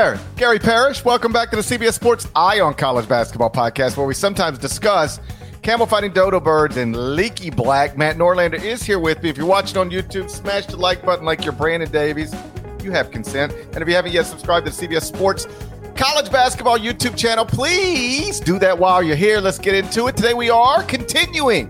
there, Gary Parrish. Welcome back to the CBS Sports Eye on College Basketball podcast, where we sometimes discuss camel fighting dodo birds and leaky black. Matt Norlander is here with me. If you're watching on YouTube, smash the like button like you're Brandon Davies. You have consent. And if you haven't yet subscribed to the CBS Sports College Basketball YouTube channel, please do that while you're here. Let's get into it. Today we are continuing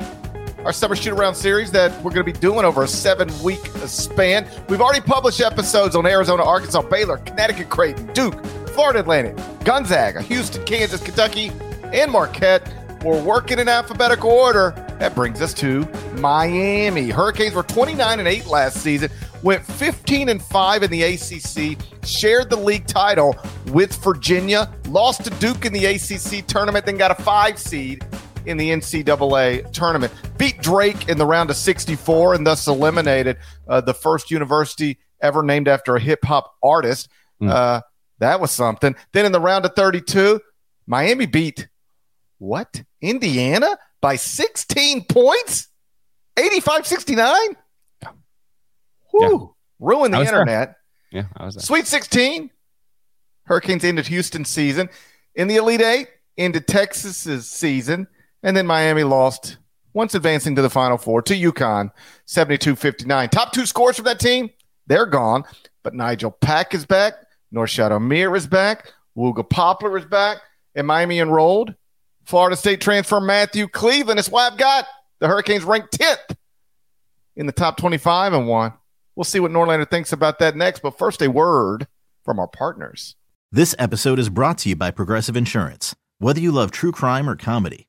our summer shoot around series that we're going to be doing over a seven week span. We've already published episodes on Arizona, Arkansas, Baylor, Connecticut, Creighton, Duke, Florida Atlantic, Gonzaga, Houston, Kansas, Kentucky, and Marquette. We're working in alphabetical order. That brings us to Miami. Hurricanes were 29 and 8 last season, went 15 and 5 in the ACC, shared the league title with Virginia, lost to Duke in the ACC tournament, then got a five seed in the NCAA tournament. Beat Drake in the round of 64 and thus eliminated uh, the first university ever named after a hip hop artist. Mm. Uh, that was something. Then in the round of 32, Miami beat what? Indiana by 16 points? 85 69? Whew. Ruined I the was there. internet. Yeah, I was there. Sweet 16. Hurricanes ended Houston's season. In the Elite Eight, ended Texas's season. And then Miami lost once advancing to the Final Four to UConn, 72 59. Top two scores from that team, they're gone. But Nigel Pack is back. Norchad Omier is back. Wooga Poplar is back. And Miami enrolled. Florida State transfer Matthew Cleveland. That's why I've got the Hurricanes ranked 10th in the top 25 and one. We'll see what Norlander thinks about that next. But first, a word from our partners. This episode is brought to you by Progressive Insurance. Whether you love true crime or comedy,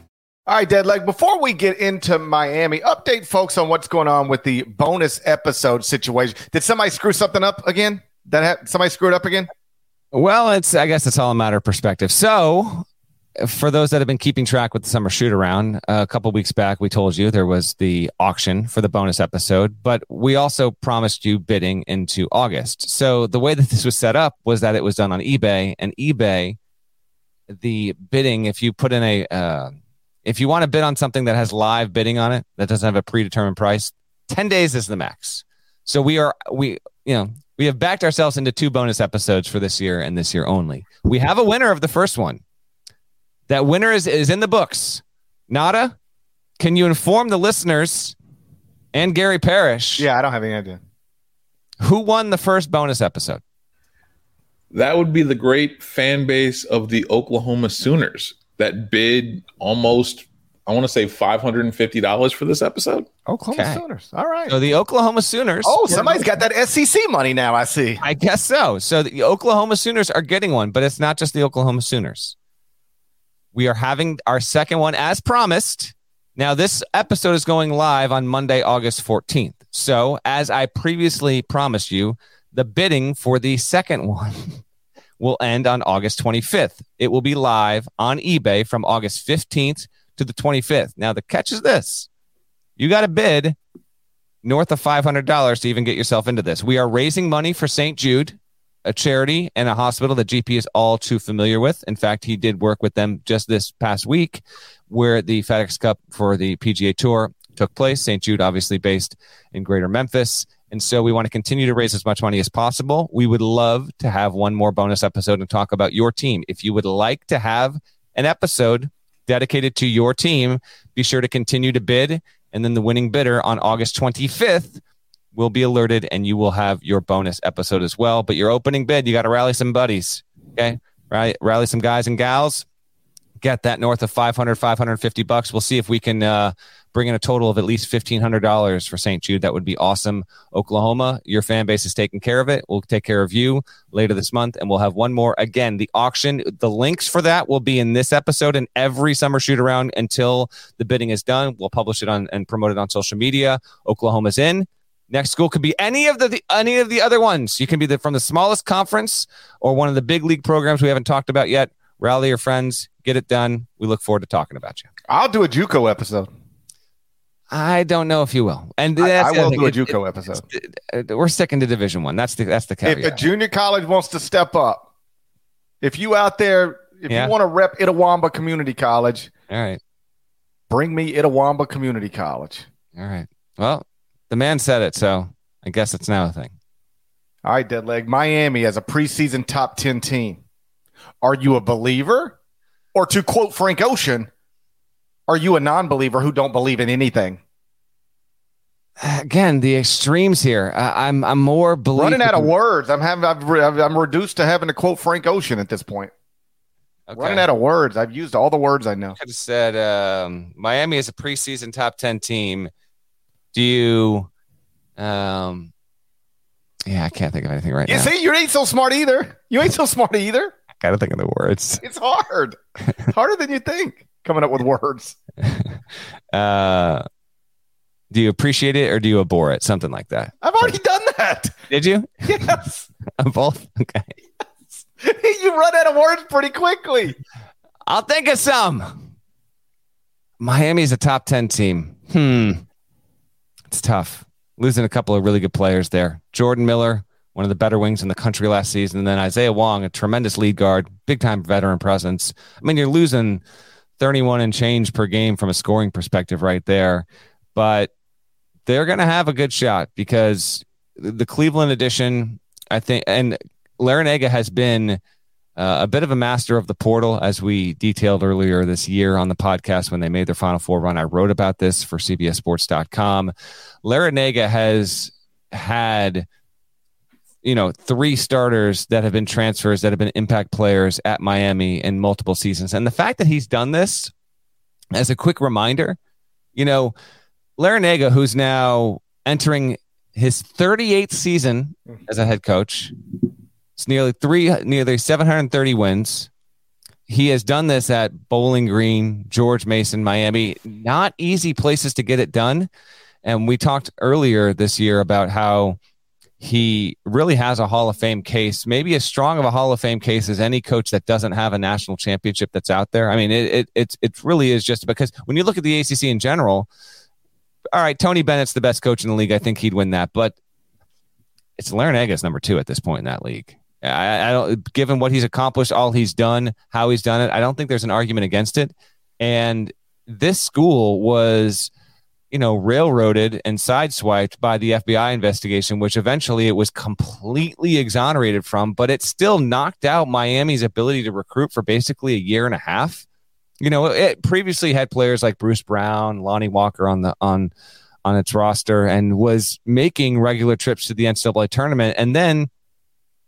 All right, Deadleg, before we get into Miami, update folks on what's going on with the bonus episode situation. Did somebody screw something up again? That ha- somebody screwed up again? Well, it's I guess it's all a matter of perspective. So, for those that have been keeping track with the summer shoot around, a couple weeks back we told you there was the auction for the bonus episode, but we also promised you bidding into August. So the way that this was set up was that it was done on eBay, and eBay, the bidding, if you put in a, uh, if you want to bid on something that has live bidding on it that doesn't have a predetermined price, ten days is the max. So we are we you know we have backed ourselves into two bonus episodes for this year and this year only. We have a winner of the first one. That winner is, is in the books. Nada, can you inform the listeners and Gary Parrish? Yeah, I don't have any idea. Who won the first bonus episode? That would be the great fan base of the Oklahoma Sooners that bid almost, I want to say $550 for this episode. Oklahoma Okay. Sooners. All right. So the Oklahoma Sooners. oh, somebody's got that SEC money now. I see. I guess so. So the Oklahoma Sooners are getting one, but it's not just the Oklahoma Sooners. We are having our second one as promised. Now, this episode is going live on Monday, August 14th. So, as I previously promised you, the bidding for the second one will end on August 25th. It will be live on eBay from August 15th to the 25th. Now, the catch is this you got to bid north of $500 to even get yourself into this. We are raising money for St. Jude, a charity and a hospital that GP is all too familiar with. In fact, he did work with them just this past week where the FedEx Cup for the PGA Tour took place. St. Jude, obviously based in greater Memphis. And so we want to continue to raise as much money as possible. We would love to have one more bonus episode and talk about your team. If you would like to have an episode dedicated to your team, be sure to continue to bid. And then the winning bidder on August 25th will be alerted and you will have your bonus episode as well. But your opening bid, you got to rally some buddies. Okay. Rally, rally some guys and gals. Get that north of 500, 550 bucks. We'll see if we can uh, bring in a total of at least $1,500 for St. Jude. That would be awesome. Oklahoma, your fan base is taking care of it. We'll take care of you later this month. And we'll have one more. Again, the auction, the links for that will be in this episode and every summer shoot around until the bidding is done. We'll publish it on and promote it on social media. Oklahoma's in. Next school could be any of the, the any of the other ones. You can be the, from the smallest conference or one of the big league programs we haven't talked about yet. Rally your friends, get it done. We look forward to talking about you. I'll do a JUCO episode. I don't know if you will, and I, that's I will do a It- JUCO episode. it- we're sticking to Division One. That's the that's the caveat. If a junior college wants to step up, if you out there, if Yeah. you want to rep Itawamba Community College, all right, bring me Itawamba Community College. all right. Well, the man said it, so I guess it's now a thing. All right, dead leg. Miami as a preseason top 10 team. Are you a believer? Or to quote Frank Ocean, are you a non believer who don't believe in anything? Again, the extremes here. I, I'm I'm more believe Running out of words. I'm having. I've, I'm reduced to having to quote Frank Ocean at this point. Okay. Running out of words. I've used all the words I know. could have said um, Miami is a preseason top ten team. Do you? Um, yeah, I can't think of anything right You now. see, you ain't so smart either. You ain't so smart either. I gotta think of the words. It's hard. It's harder than you think coming up with words. Uh, do you appreciate it or do you abhor it? Something like that. I've already done that. Did you? Yes. Both. Okay. you run out of words pretty quickly. I'll think of some. Miami's a top 10 team. Hmm. It's tough. Losing a couple of really good players there. Jordan Miller, one of the better wings in the country last season. And then Isaiah Wong, a tremendous lead guard, big time veteran presence. I mean, you're losing 31 and change per game from a scoring perspective right there. But they're going to have a good shot because the Cleveland edition, I think, and Larrañaga has been uh, a bit of a master of the portal, as we detailed earlier this year on the podcast when they made their Final Four run. I wrote about this for CBSSports.com. Larrañaga has had, you know, three starters that have been transfers that have been impact players at Miami in multiple seasons. And the fact that he's done this, as a quick reminder, you know, Larrañaga, who's now entering his 38th season as a head coach, it's nearly three, nearly 730 wins. He has done this at Bowling Green, George Mason, Miami. Not easy places to get it done. And we talked earlier this year about how he really has a Hall of Fame case, maybe as strong of a Hall of Fame case as any coach that doesn't have a national championship that's out there. I mean, it it it, it really is just because when you look at the ACC in general, all right, Tony Bennett's the best coach in the league. I think he'd win that, but it's Larrañaga number two at this point in that league. I, I don't, given what he's accomplished, all he's done, how he's done it, I don't think there's an argument against it. And this school was, you know, railroaded and sideswiped by the FBI investigation, which eventually it was completely exonerated from, but it still knocked out Miami's ability to recruit for basically a year and a half. you know, it previously had players like Bruce Brown, Lonnie Walker on the on on its roster, and was making regular trips to the NCAA tournament. And then,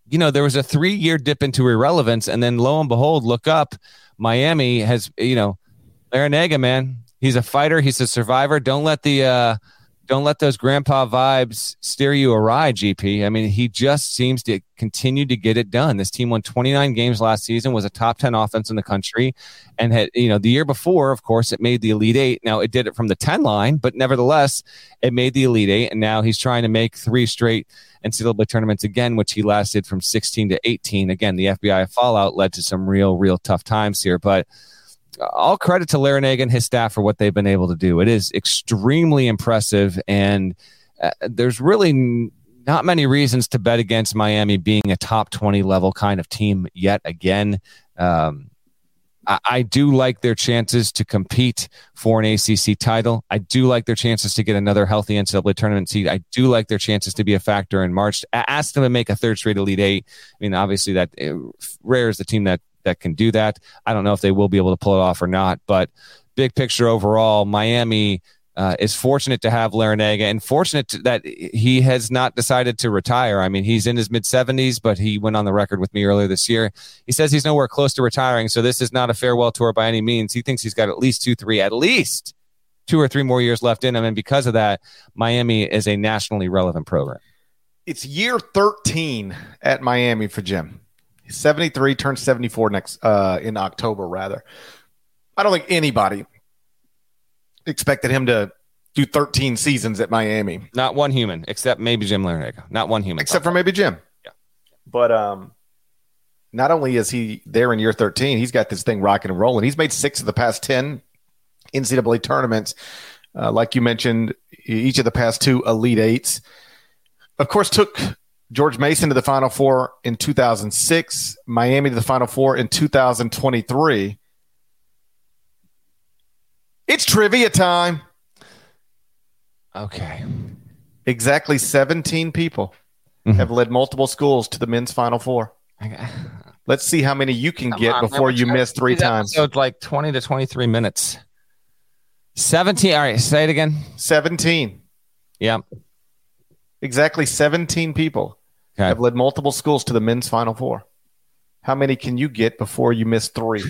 you know, there was a three year dip into irrelevance, and then lo and behold, look up, Miami has you know, Larrañaga, man, he's a fighter, he's a survivor. Don't let the uh, don't let those grandpa vibes steer you awry, GP. I mean, he just seems to continue to get it done. This team won 29 games last season, was a top 10 offense in the country, and had, you know, the year before, of course, it made the Elite Eight. Now, it did it from the 10 line, but nevertheless, it made the Elite Eight, and now he's trying to make three straight NCAA tournaments again, which he lasted from 16 to 18. Again, the FBI fallout led to some real, real tough times here, but all credit to Larrañaga and his staff for what they've been able to do. It is extremely impressive, and uh, there's really n- not many reasons to bet against Miami being a top 20 level kind of team yet again. Um, I, do like their chances to compete for an ACC title. I do like their chances to get another healthy NCAA tournament seed. I do like their chances to be a factor in March. Ask them to make a third straight Elite Eight. I mean, obviously, that uh, rare is the team that that can do that. I don't know if they will be able to pull it off or not, but big picture overall, Miami uh, is fortunate to have Larrañaga and fortunate to, that he has not decided to retire. I mean, he's in his mid 70s, but he went on the record with me earlier this year. He says he's nowhere close to retiring, so this is not a farewell tour by any means. He thinks he's got at least two, three, at least two or three more years left in him. And because of that, Miami is a nationally relevant program. It's year 13 at Miami for Jim. 73 turns 74 next uh, in October rather. I don't think anybody expected him to do 13 seasons at Miami. Not one human, except maybe Jim Larrañaga. Not one human. Except for maybe Jim. Yeah. But um not only is he there in year 13, he's got this thing rocking and rolling. He's made six of the past 10 NCAA tournaments. Uh, like you mentioned, each of the past two Elite Eights. Of course, took George Mason to the Final Four in 2006, Miami to the Final Four in 2023. It's trivia time. Okay. Exactly 17 people Mhm. have led multiple schools to the men's Final Four. Let's see how many you can Come get on, before we're you miss three do that times. like 20 to 23 minutes. 17. All right, say it again. 17. Yeah. Exactly 17 people Okay. have led multiple schools to the men's Final Four. How many can you get before you miss three?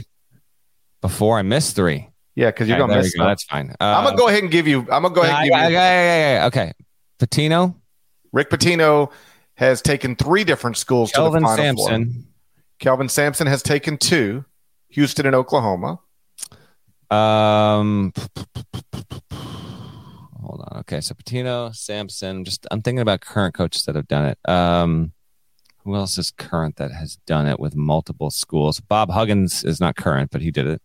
Before I miss three. Yeah, because you're Okay, gonna miss. go. That's fine. Uh, I'm gonna go ahead and give you. I'm gonna go ahead and yeah, give you. yeah, yeah. Okay. Pitino, Rick Pitino has taken three different schools Kelvin to the Final Four. Sampson. Kelvin Sampson has taken two, Houston and Oklahoma. Um, hold on. Okay, so Pitino, Sampson. Just I'm thinking about current coaches that have done it. Um, who else is current that has done it with multiple schools? Bob Huggins is not current, but he did it.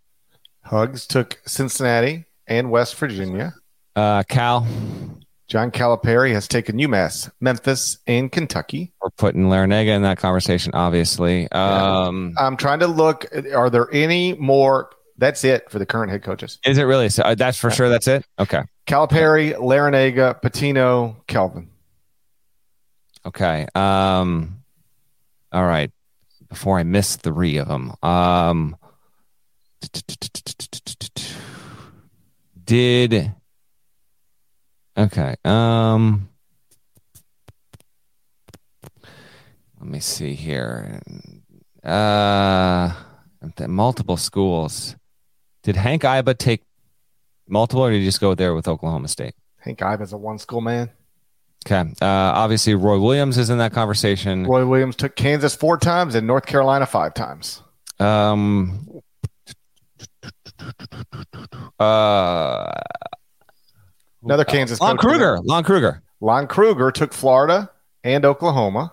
Hugs took Cincinnati and West Virginia. Uh, Cal, John Calipari has taken UMass, Memphis, and Kentucky. we're putting Larrañaga in that conversation, obviously. Um, I'm trying to look. Are there any more? That's it for the current head coaches. is it really? So uh, that's for sure. That's it. Okay. Calipari, Larrañaga, Pitino, Kelvin. Okay. Um, all right. Before I miss three of them, um, did okay. Um, let me see here. Uh, multiple schools. Did Hank Iba take multiple, or did you just go there with Oklahoma State? Hank Iba's a one school man. Okay. Uh, obviously, Roy Williams is in that conversation. Roy Williams took Kansas four times and North Carolina five times. Um. Uh. Another Kansas Lon coach in Kruger. Lon Kruger. Lon Kruger took Florida and Oklahoma.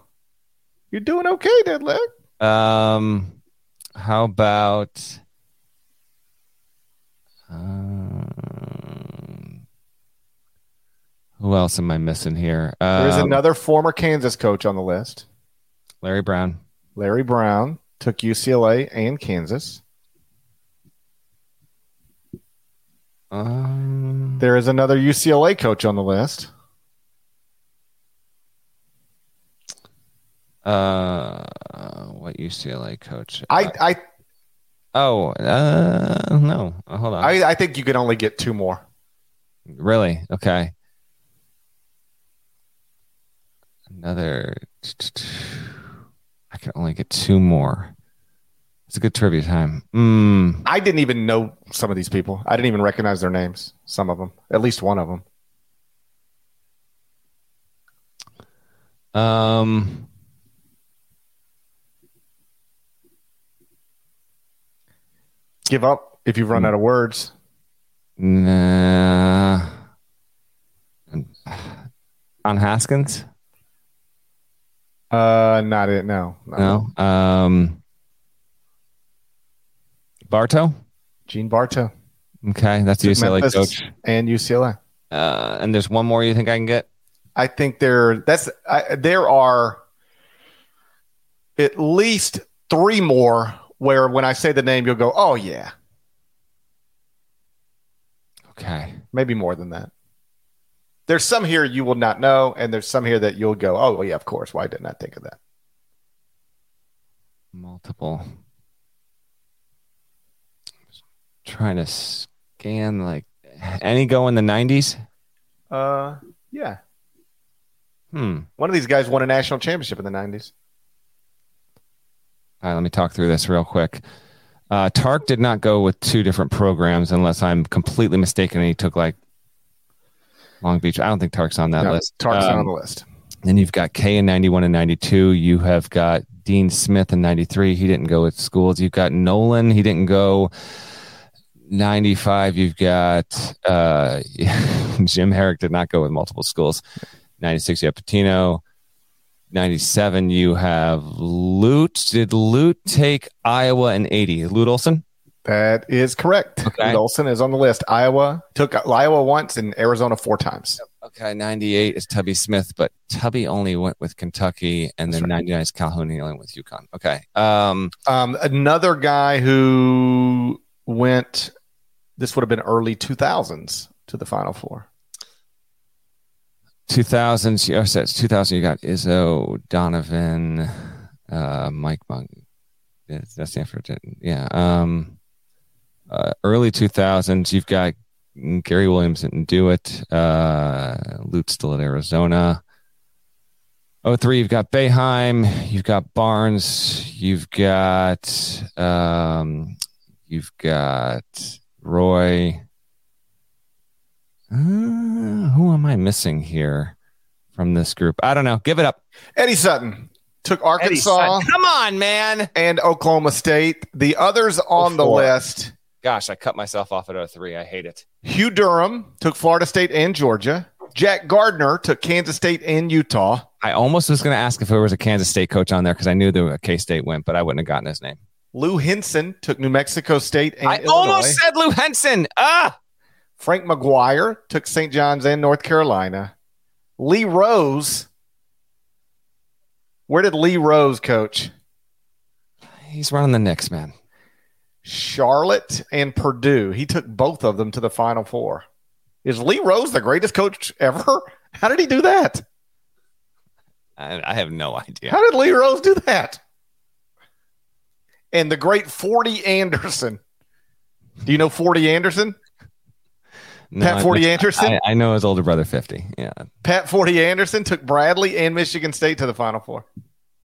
You're doing okay, Deadleg. Um. How about? Um, who else am I missing here? There's Um, another former Kansas coach on the list. Larry Brown. Larry Brown took UCLA and Kansas. Um. There is another UCLA coach on the list. Uh. What UCLA coach? I, I Oh, uh, no. Hold on. I, I think you can only get two more. really? Okay. Another. I can only get two more. It's a good trivia time. Mm, I didn't even know some of these people. I didn't even recognize their names. Some of them, at least one of them. um. Give up if you've run out of words. Nah. On Haskins? Uh, not it. No, No. Um. Bartow? Gene Bartow Okay, that's the UCLA Memphis coach. and UCLA. Uh, and there's one more you think I can get? I think there that's I, there are at least three more where when I say the name you'll go, oh yeah, Okay. maybe more than that. There's some here you will not know, and there's some here that you'll go, oh well, yeah, of course. Why didn't I think of that? Multiple. Trying to scan like any go in the 90s? Uh, yeah, Hmm. one of these guys won a national championship in the '90s. All right, let me talk through this real quick. Uh, Tark did not go with two different programs unless I'm completely mistaken. And he took like Long Beach. I don't think Tark's on that No, list. Tark's Um, on the list. Then you've got K in 91 and 92. You have got Dean Smith in 93. He didn't go with schools. You've got Nolan. He didn't go 95. You've got uh, Jim Harrick did not go with multiple schools. 96, you have Pitino. 97, you have Lute. Did Lute take Iowa in 80? Lute Olson? That is correct. Okay. Olson is on the list. Iowa took Iowa once and Arizona four times. Okay, 98 is Tubby Smith, but Tubby only went with Kentucky, and then 99 is Calhoun, he only went with UConn. Okay. Um, Um, another guy who went, this would have been early 2000s to the Final Four. 2000s, oh, so it's 2000, you got Izzo, Donovan, uh, Mike Monk. That's Stanford. Yeah. Um, uh, early 2000s, you've got Gary Williams didn't do it. Uh, Lute still at Arizona. 03, you've got Boeheim, you've got Barnes, you've got um, you've got Roy. Uh, who am I missing here from this group? I don't know. Give it up. Eddie Sutton took Eddie Arkansas Sutton. Come on, man. and Oklahoma State. The others on the list, Gosh, I cut myself off at 03. I hate it. Hugh Durham took Florida State and Georgia. Jack Gardner took Kansas State and Utah. I almost was going to ask if there was a Kansas State coach on there because I knew the K State went, but I wouldn't have gotten his name. Lou Henson took New Mexico State and I Illinois. almost said Lou Henson. Ah, Frank McGuire took St. John's and North Carolina. Lee Rose. Where did Lee Rose coach? he's running the Knicks, man. Charlotte and Purdue. He took both of them to the Final Four. Is Lee Rose the greatest coach ever? How did he do that? I, I have no idea. How did Lee Rose do that? And the great 40 Anderson. Do you know 40 Anderson? No, Pat I- 40 Anderson? I, I know his older brother, 50. Yeah. Pat 40 Anderson took Bradley and Michigan State to the Final Four.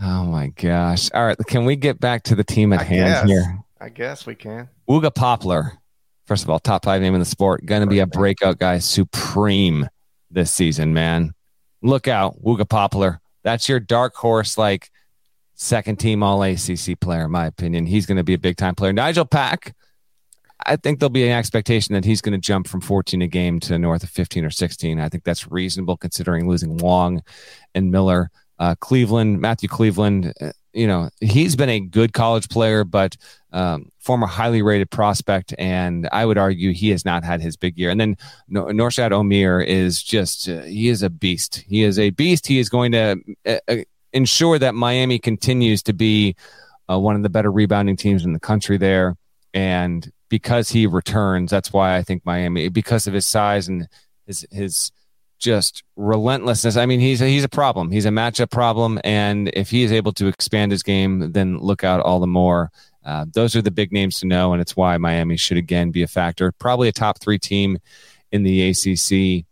Oh my gosh. All right. Can we get back to the team at I hand guess. here? I guess we can. Wooga Poplar, first of all, top five name in the sport, going to be a breakout guy, supreme this season, man. Look out, Wooga Poplar. That's your dark horse, like second team All ACC player, in my opinion. He's going to be a big time player. Nigel Pack, I think there'll be an expectation that he's going to jump from 14 a game to north of 15 or 16. I think that's reasonable considering losing Wong and Miller. Uh, Cleveland, Matthew Cleveland, uh, you know, he's been a good college player, but um, former highly rated prospect. And I would argue he has not had his big year. And then no- Norchad Omier is just, uh, he is a beast. He is a beast. He is going to uh, uh, ensure that Miami continues to be uh, one of the better rebounding teams in the country there. And because he returns, that's why I think Miami, because of his size and his, his, just relentlessness. I mean, he's a, he's a problem. He's a matchup problem, and if he is able to expand his game, then look out all the more. Uh, those are the big names to know, and it's why Miami should again be a factor. Probably a top three team in the ACC,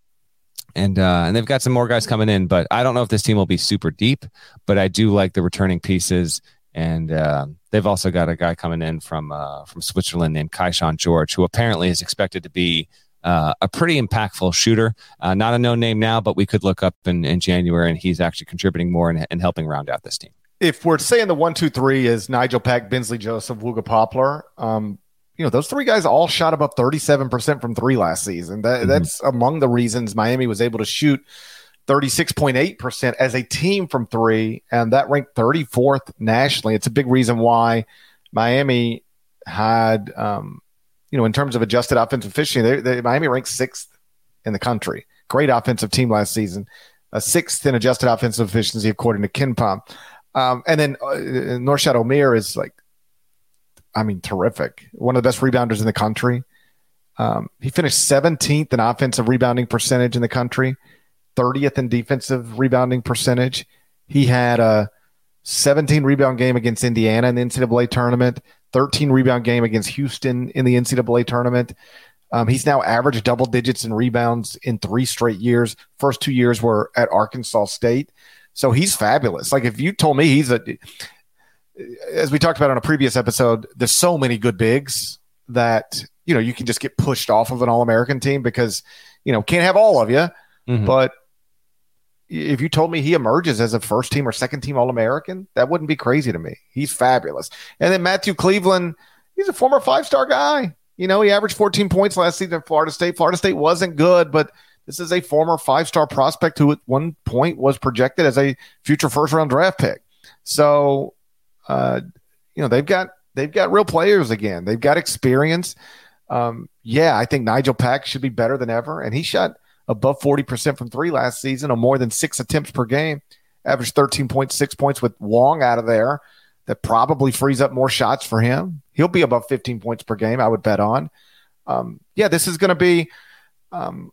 and uh, and they've got some more guys coming in. But I don't know if this team will be super deep. But I do like the returning pieces, and uh, they've also got a guy coming in from uh, from Switzerland named Kyshawn George, who apparently is expected to be uh, a pretty impactful shooter. Uh, not a known name now, but we could look up in, in January, and he's actually contributing more and, and helping round out this team. If we're saying the one, two, three is Nigel Pack, Bensley Joseph, Wooga Poplar, um, you know, those three guys all shot above 37% from three last season. That, Mhm. That's among the reasons Miami was able to shoot 36.8% as a team from three, and that ranked 34th nationally. It's a big reason why Miami had, um, you know, in terms of adjusted offensive efficiency, they, they, Miami ranked sixth in the country. Great offensive team last season, a sixth in adjusted offensive efficiency according to KenPom. Um, and then uh, Norchad Omier is like, I mean, terrific. One of the best rebounders in the country. Um, he finished 17th in offensive rebounding percentage in the country, 30th in defensive rebounding percentage. He had a 17 rebound game against Indiana in the NCAA tournament, 13 rebound game against Houston in the NCAA tournament. Um, he's now averaged double digits in rebounds in three straight years. First two years were at Arkansas State. So he's fabulous. Like if you told me he's a, as we talked about on a previous episode, there's so many good bigs that, you know, you can just get pushed off of an All American team because, you know, can't have all of you. Mhm. But if you told me he emerges as a first team or second team All American, that wouldn't be crazy to me. He's fabulous. And then Matthew Cleveland, he's a former five star guy. You know, he averaged 14 points last season at Florida State. Florida State wasn't good, but this is a former five star prospect who at one point was projected as a future first round draft pick. So, uh, you know, they've got they've got real players again. They've got experience. Um, yeah, I think Nigel Pack should be better than ever, and he shot above 40% from three last season on more than six attempts per game, averaged 13.6 points with Wong out of there. That probably frees up more shots for him. He'll be above 15 points per game, I would bet on. Um, yeah, this is going to be, um,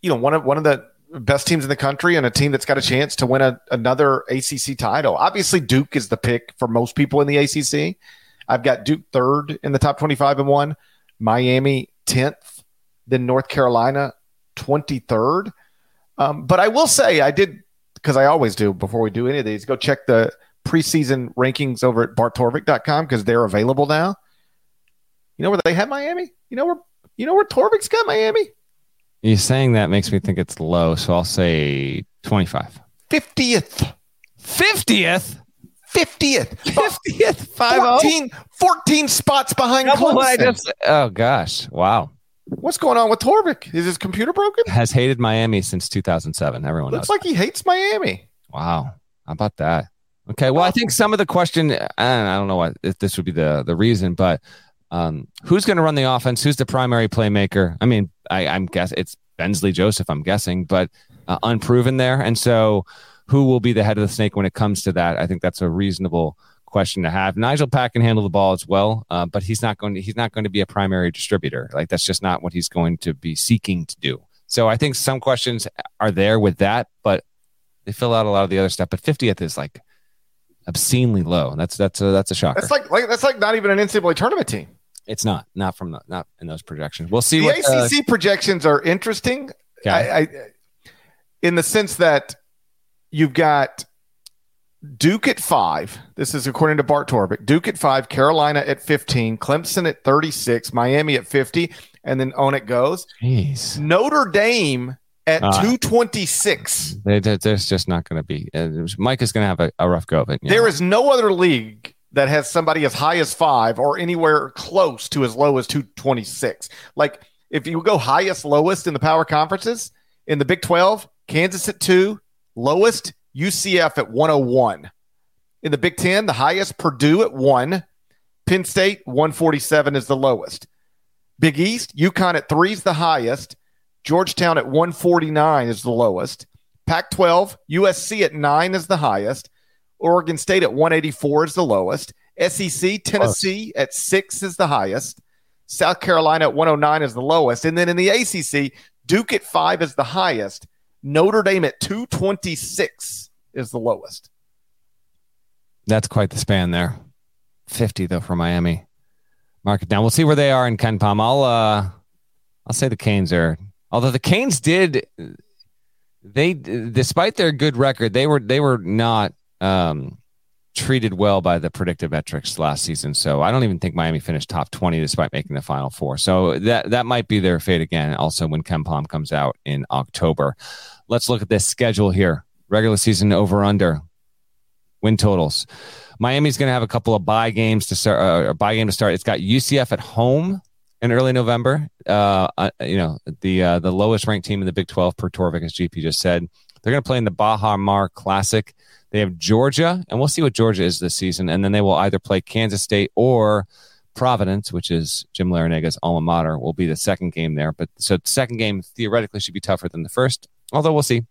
you know, one of one of the best teams in the country and a team that's got a chance to win a, another ACC title. Obviously, Duke is the pick for most people in the ACC. I've got Duke third in the top 25 and one, Miami 10th, then North Carolina 23rd. Um, but I will say, I did, because I always do before we do any of these, go check the preseason rankings over at bartorvik.com because they're available now. You know where they have Miami? You know where you know where Torvik's got Miami? You saying that makes me think it's low, so I'll say 25. 50th. 50th? 50th. 50th? 5 14, 14 spots behind Clemson. oh, gosh. Wow. What's going on with Torvik? Is his computer broken? Has hated Miami since 2007. Everyone Looks knows. like he hates Miami. Wow. How about that? Okay. Well, I think some of the question, and I don't know what if this would be the the reason, but um, who's going to run the offense? Who's the primary playmaker? I mean, I, I'm guess it's Bensley Joseph. I'm guessing, but uh, unproven there, and so who will be the head of the snake when it comes to that? I think that's a reasonable question to have. Nigel Pack can handle the ball as well, uh, but he's not going to he's not going to be a primary distributor. Like that's just not what he's going to be seeking to do. So I think some questions are there with that, but they fill out a lot of the other stuff. But 50th is like obscenely low. That's that's a that's a shocker. That's like like that's like not even an NCAA tournament team. It's not not from the not in those projections. We'll see the what uh, ACC projections are interesting. Okay. I, I, in the sense that you've got Duke at five. This is according to Bart Torvik. Duke at five, Carolina at 15, Clemson at 36, Miami at 50, and then on it goes. Jeez. Notre Dame at Ah. 226. They- There's just not going to be. Uh, Mike is going to have a, a rough go of it. There know. is no other league that has somebody as high as five or anywhere close to as low as 226. Like if you go highest, lowest in the power conferences in the Big 12, Kansas at two, lowest, UCF at 101. In the Big 10, the highest, Purdue at one, Penn State 147 is the lowest. Big East, UConn at three is the highest, Georgetown at 149 is the lowest. Pac 12, USC at nine is the highest. Oregon State at 184 is the lowest. SEC, Tennessee at six is the highest. South Carolina at 109 is the lowest. And then in the ACC, Duke at five is the highest. Notre Dame at 226 is the lowest. That's quite the span there. 50 though for Miami. Mark it down. We'll see where they are in KenPom. I'll uh I'll say the Canes are although the Canes did they despite their good record, they were they were not um treated well by the predictive metrics last season. So I don't even think Miami finished top 20 despite making the final four. So that that might be their fate again also when KenPom comes out in October. Let's look at this schedule here. Regular season over under win totals. Miami's going to have a couple of buy games to start. Uh, a buy game to start. It's got UCF at home in early November. Uh, uh, you know the uh, the lowest ranked team in the Big Twelve per Torvik, as GP just said. They're going to play in the Baha Mar Classic. They have Georgia, and we'll see what Georgia is this season. And then they will either play Kansas State or Providence, which is Jim Larrañaga's alma mater, will be the second game there. But so the second game theoretically should be tougher than the first, although we'll see.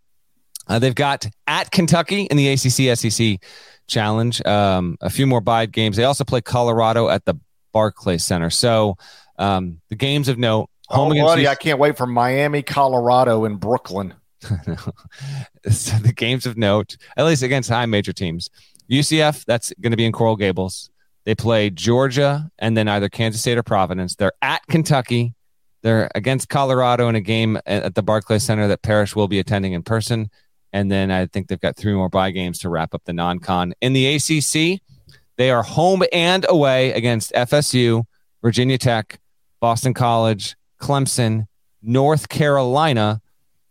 Uh, they've got at Kentucky in the ACC SEC Challenge, um, a few more buy games. They also play Colorado at the Barclays Center. So um, the games of note. Oh, against buddy, I can't wait for Miami, Colorado, and Brooklyn. so the games of note, at least against high major teams. UCF, that's going to be in Coral Gables. They play Georgia and then either Kansas State or Providence. They're at Kentucky. They're against Colorado in a game at the Barclays Center that Parrish will be attending in person. And then I think they've got three more buy games to wrap up the non con. In the ACC, they are home and away against FSU, Virginia Tech, Boston College, Clemson, North Carolina,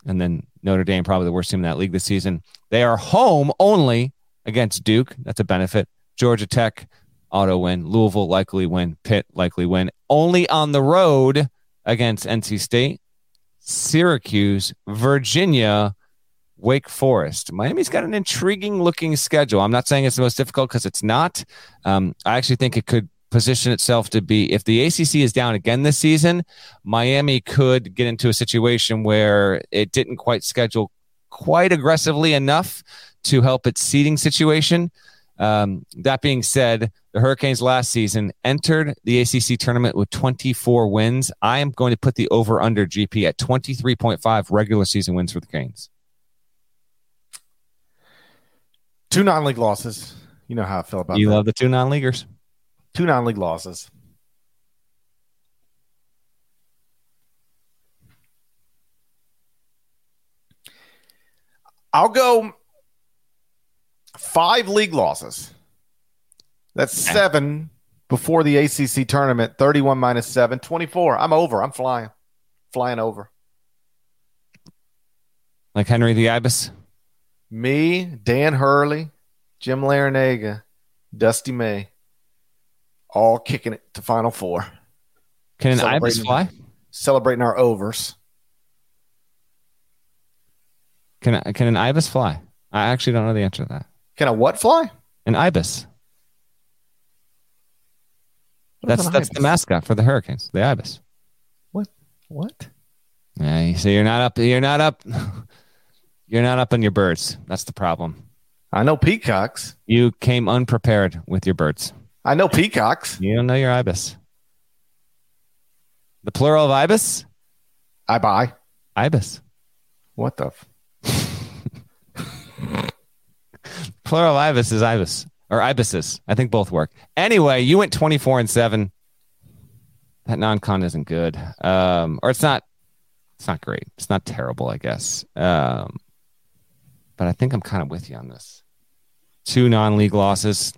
and then Notre Dame, probably the worst team in that league this season. They are home only against Duke. That's a benefit. Georgia Tech, auto win. Louisville, likely win. Pitt, likely win. Only on the road against NC State, Syracuse, Virginia, Wake Forest. Miami's got an intriguing looking schedule. I'm not saying it's the most difficult because it's not. Um, I actually think it could position itself to be if the ACC is down again this season, Miami could get into a situation where it didn't quite schedule quite aggressively enough to help its seeding situation. Um, that being said, the Hurricanes last season entered the ACC tournament with 24 wins. I am going to put the over under GP at 23.5 regular season wins for the Canes. Two non league losses. You know how I feel about You that. love the two non leaguers. Two non league losses. I'll go five league losses. That's seven before the ACC tournament. 31 minus seven, 24. I'm over. I'm flying. Flying over. Like Henry the Ibis. Me, Dan Hurley, Jim Larrañaga, Dusty May, all kicking it to Final Four. Can an Ibis fly? Celebrating our overs. Can can an ibis fly? I actually don't know the answer to that. Can a what fly? An ibis. What That's that's ibis? the mascot for the Hurricanes. The ibis. What? What? Yeah, you see, you're not up. You're not up. You're not up on your birds. That's the problem. I know peacocks. You came unprepared with your birds. I know peacocks. You don't know your ibis. The plural of ibis? I buy. Ibis. What the? F- Plural ibis is ibis or ibises. I think both work. Anyway, you went 24 and 7. That non-con isn't good. Um, or it's not it's not great. It's not terrible, I guess. Um, but I think I'm kind of with you on this. Two non-league losses.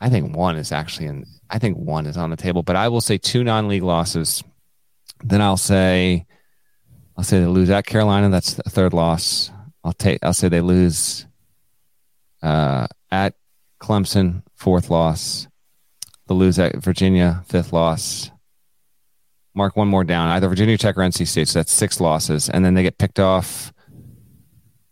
I think one is actually in I think one is on the table, but I will say two non-league losses. Then I'll say I'll say they lose at Carolina. That's the third loss. I'll take. I'll say they lose uh, at Clemson, fourth loss. The lose at Virginia, fifth loss. Mark one more down, either Virginia Tech or NC State. So that's six losses, and then they get picked off.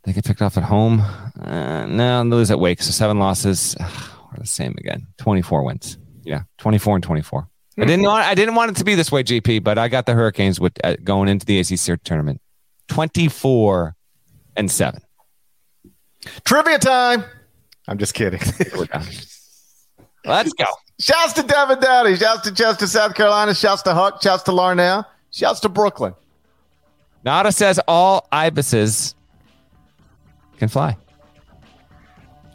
They get picked off at home. Uh, no, they lose at Wake. So seven losses. We're the same again. Twenty-four wins. Yeah, twenty-four and twenty-four. I didn't want. I didn't want it to be this way, GP, but I got the Hurricanes with uh, going into the ACC tournament. Twenty-four and seven. Trivia time. I'm just kidding. Let's go. Shouts to Devin Dowdy. Shouts to Chester, South Carolina. Shouts to Huck. Shouts to Larnell. Shouts to Brooklyn. Nada says all ibises can fly.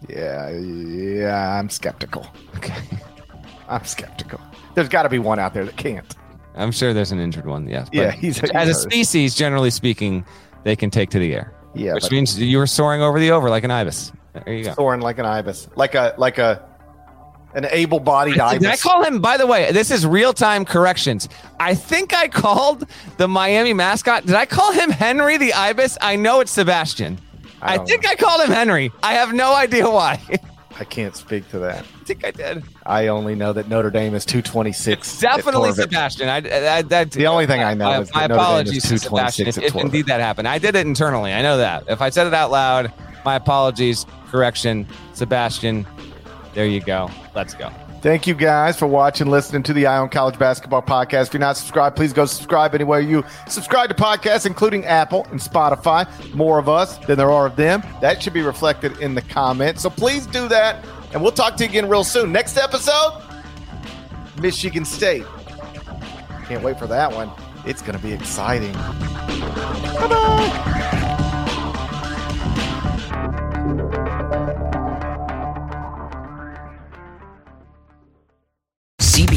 Yeah, yeah, I'm skeptical. Okay. I'm skeptical. There's got to be one out there that can't. I'm sure there's an injured one. Yes. but Yeah, he's- as a species, generally speaking, they can take to the air. Yeah, which means you were soaring over the over like an ibis. There you go. Soaring like an ibis, like a like a an able-bodied ibis. Did I call him? By the way, this is real time corrections. I think I called the Miami mascot. Did I call him Henry the ibis? I know it's Sebastian. I, don't think I called him Henry. I have no idea why. I can't speak to that. I think I did. I only know that Notre Dame is 226. It's Definitely. Sebastian. I, I, that, The only thing I know my, is that my Notre Dame is 226 Sebastian. If, if indeed that happened, I did it internally. I know that. If I said it out loud, my apologies. Correction, Sebastian. There you go. Let's go. Thank you guys for watching, listening to the Eye on College Basketball Podcast. If you're not subscribed, please go subscribe anywhere you subscribe to podcasts, including Apple and Spotify. More of us than there are of them. That should be reflected in the comments. So please do that. And we'll talk to you again real soon. Next episode, Michigan State. Can't wait for that one. It's going to be exciting. Bye bye.